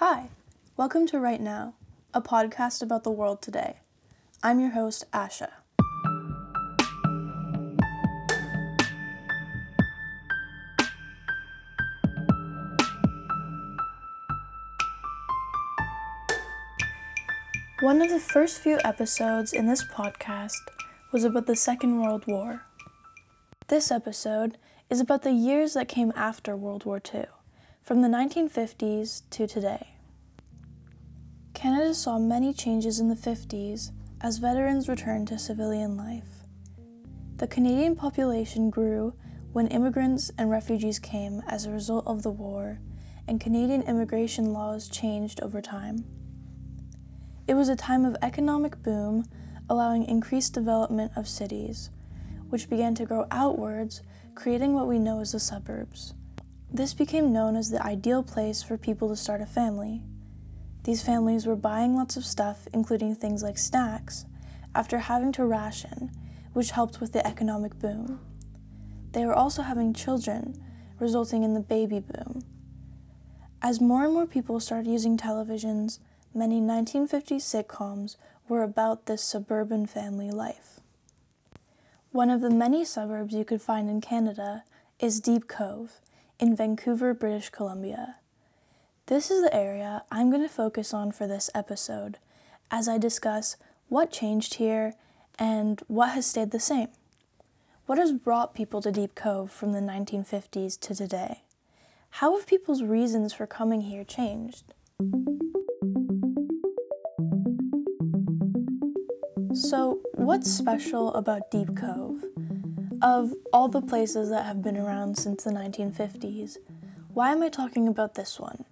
Hi, welcome to Right Now, a podcast about the world today. I'm your host, Asha. One of the first few episodes in this podcast was about the Second World War. This episode is about the years that came after World War II, from the 1950s to today. Canada saw many changes in the 50s as veterans returned to civilian life. The Canadian population grew when immigrants and refugees came as a result of the war, and Canadian immigration laws changed over time. It was a time of economic boom, allowing increased development of cities, which began to grow outwards, creating what we know as the suburbs. This became known as the ideal place for people to start a family. These families were buying lots of stuff, including things like snacks, after having to ration, which helped with the economic boom. They were also having children, resulting in the baby boom. As more and more people started using televisions, many 1950s sitcoms were about this suburban family life. One of the many suburbs you could find in Canada is Deep Cove in Vancouver, British Columbia. This is the area I'm going to focus on for this episode as I discuss what changed here and what has stayed the same. What has brought people to Deep Cove from the 1950s to today? How have people's reasons for coming here changed? So, what's special about Deep Cove? Of all the places that have been around since the 1950s, why am I talking about this one?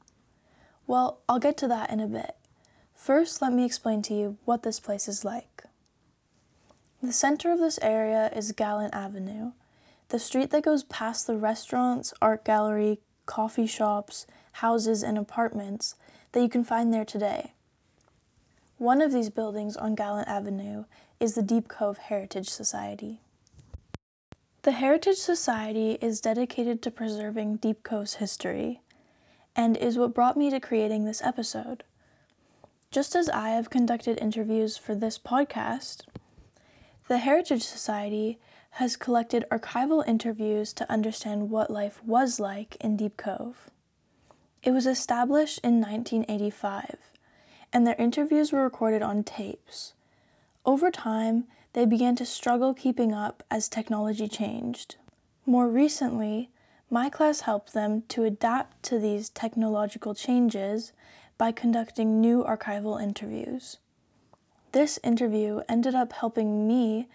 Well, I'll get to that in a bit. First, let me explain to you what this place is like. The center of this area is Gallant Avenue, the street that goes past the restaurants, art gallery, coffee shops, houses, and apartments that you can find there today. One of these buildings on Gallant Avenue is the Deep Cove Heritage Society. The Heritage Society is dedicated to preserving Deep Cove's history and is what brought me to creating this episode. Just as I have conducted interviews for this podcast, the Heritage Society has collected archival interviews to understand what life was like in Deep Cove. It was established in 1985 and their interviews were recorded on tapes. Over time, they began to struggle keeping up as technology changed. More recently, my class helped them to adapt to these technological changes by conducting new archival interviews. This interview ended up helping me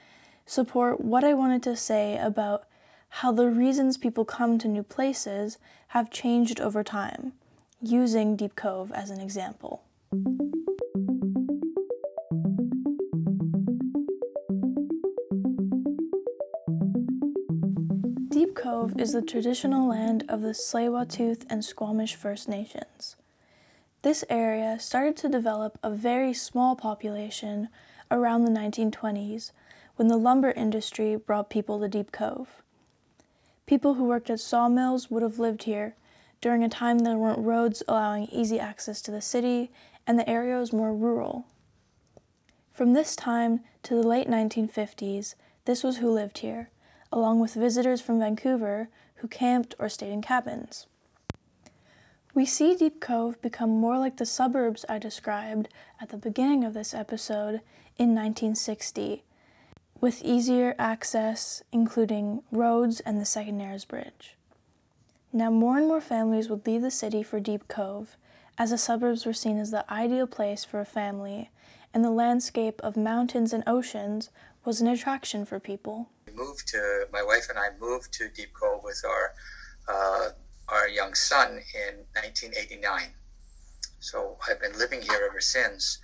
support what I wanted to say about how the reasons people come to new places have changed over time, using Deep Cove as an example. Is the traditional land of the Tsleil-Waututh and Squamish First Nations. This area started to develop a very small population around the 1920s when the lumber industry brought people to Deep Cove. People who worked at sawmills would have lived here during a time there weren't roads allowing easy access to the city and the area was more rural. From this time to the late 1950s, this was who lived here, along with visitors from Vancouver who camped or stayed in cabins. We see Deep Cove become more like the suburbs I described at the beginning of this episode in 1960, with easier access, including roads and the Second Narrows Bridge. Now, more and more families would leave the city for Deep Cove, as the suburbs were seen as the ideal place for a family, and the landscape of mountains and oceans was an attraction for people. We moved to my wife and I moved to Deep Cove with our uh, our young son in 1989. So I've been living here ever since.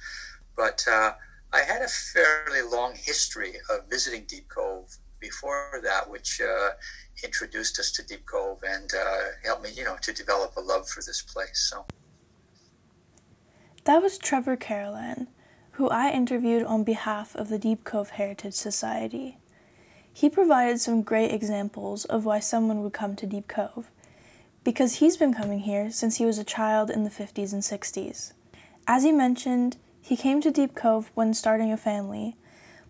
But uh, I had a fairly long history of visiting Deep Cove before that, which uh, introduced us to Deep Cove and uh, helped me, you know, to develop a love for this place. So. That was Trevor Carolan, who I interviewed on behalf of the Deep Cove Heritage Society. He provided some great examples of why someone would come to Deep Cove, because he's been coming here since he was a child in the 50s and 60s. As he mentioned, he came to Deep Cove when starting a family,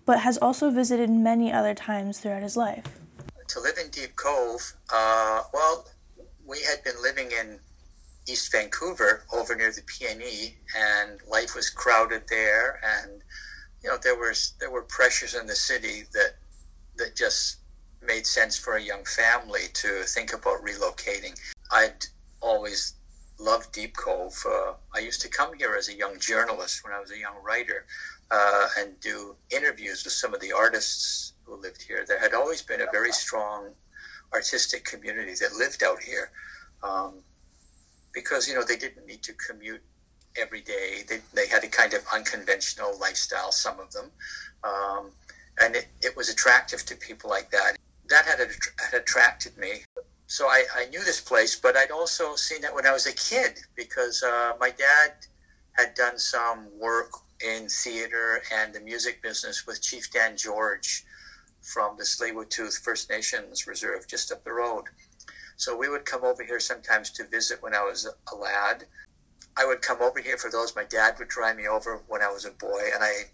but has also visited many other times throughout his life. To live in Deep Cove, uh, well, we had been living in East Vancouver over near the PNE, and life was crowded there, and you know there was there were pressures in the city that that just made sense for a young family to think about relocating. I'd always loved Deep Cove. Uh, I used to come here as a young journalist when I was a young writer uh, and do interviews with some of the artists who lived here. There had always been a very strong artistic community that lived out here um, because, you know, they didn't need to commute every day. They, they had a kind of unconventional lifestyle, some of them. Um, and it, it was attractive to people like that. That had, had attracted me. So I, I knew this place, but I'd also seen it when I was a kid because uh, my dad had done some work in theater and the music business with Chief Dan George from the Tsleil-Waututh First Nations Reserve just up the road. So we would come over here sometimes to visit when I was a lad. I would come over here for those. My dad would drive me over when I was a boy, and I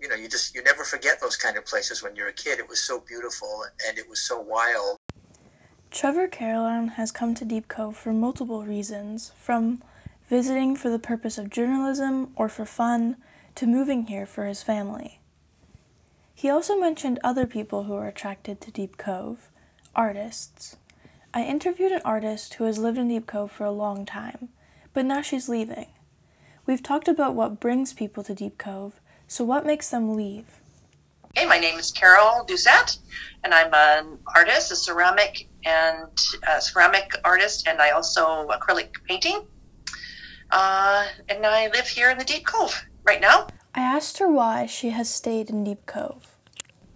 you know, you just you never forget those kind of places when you're a kid. It was so beautiful and it was so wild. Trevor Carolan has come to Deep Cove for multiple reasons, from visiting for the purpose of journalism or for fun to moving here for his family. He also mentioned other people who are attracted to Deep Cove, artists. I interviewed an artist who has lived in Deep Cove for a long time, but now she's leaving. We've talked about what brings people to Deep Cove so, what makes them leave? Hey, my name is Carol Doucette, and I'm an artist, a ceramic and a ceramic artist, and I also acrylic painting. Uh, and I live here in the Deep Cove right now. I asked her why she has stayed in Deep Cove.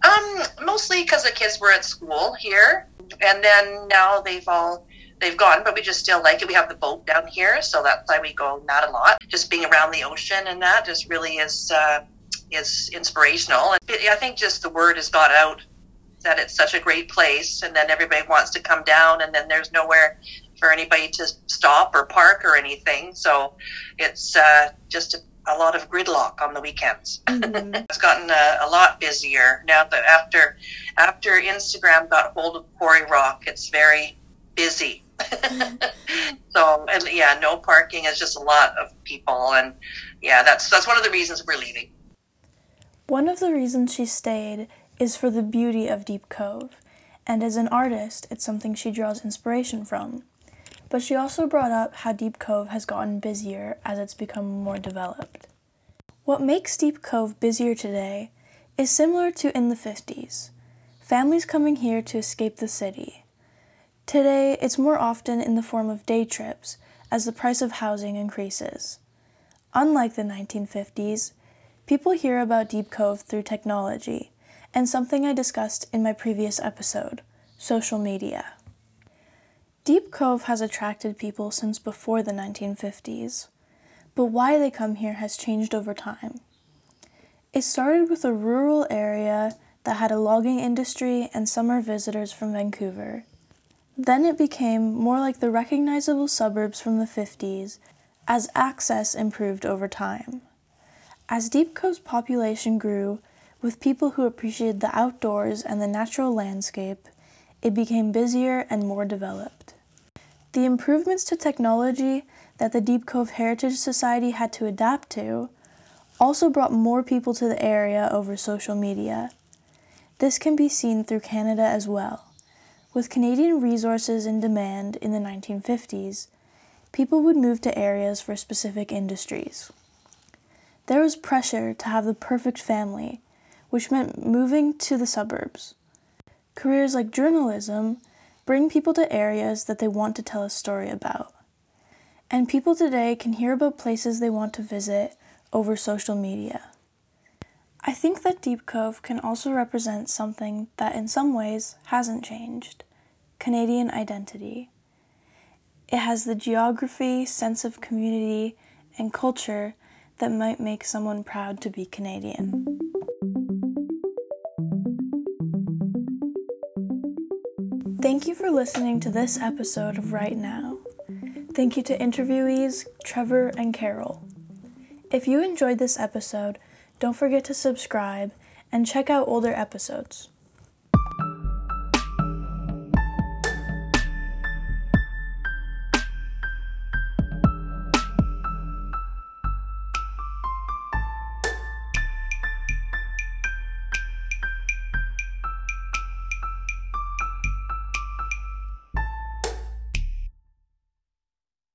Um, mostly because the kids were at school here, and then now they've all they've gone, but we just still like it. We have the boat down here, so that's why we go not a lot. Just being around the ocean and that just really is uh, is inspirational. I think just the word has got out that it's such a great place, and then everybody wants to come down, and then there's nowhere for anybody to stop or park or anything. So it's uh, just a, a, lot of gridlock on the weekends. Mm-hmm. it's gotten a, a, lot busier now that after after Instagram got hold of Quarry Rock, it's very busy. so and yeah, no parking is just a lot of people, and yeah, that's that's one of the reasons we're leaving. One of the reasons she stayed is for the beauty of Deep Cove, and as an artist, it's something she draws inspiration from. But she also brought up how Deep Cove has gotten busier as it's become more developed. What makes Deep Cove busier today is similar to in the 50s families coming here to escape the city. Today, it's more often in the form of day trips as the price of housing increases. Unlike the 1950s, People hear about Deep Cove through technology, and something I discussed in my previous episode social media. Deep Cove has attracted people since before the 1950s, but why they come here has changed over time. It started with a rural area that had a logging industry and summer visitors from Vancouver. Then it became more like the recognizable suburbs from the 50s as access improved over time. As Deep Cove's population grew, with people who appreciated the outdoors and the natural landscape, it became busier and more developed. The improvements to technology that the Deep Cove Heritage Society had to adapt to also brought more people to the area over social media. This can be seen through Canada as well. With Canadian resources in demand in the 1950s, people would move to areas for specific industries. There was pressure to have the perfect family, which meant moving to the suburbs. Careers like journalism bring people to areas that they want to tell a story about. And people today can hear about places they want to visit over social media. I think that Deep Cove can also represent something that in some ways hasn't changed Canadian identity. It has the geography, sense of community, and culture that might make someone proud to be Canadian. Thank you for listening to this episode of Right Now. Thank you to interviewees Trevor and Carol. If you enjoyed this episode, don't forget to subscribe and check out older episodes.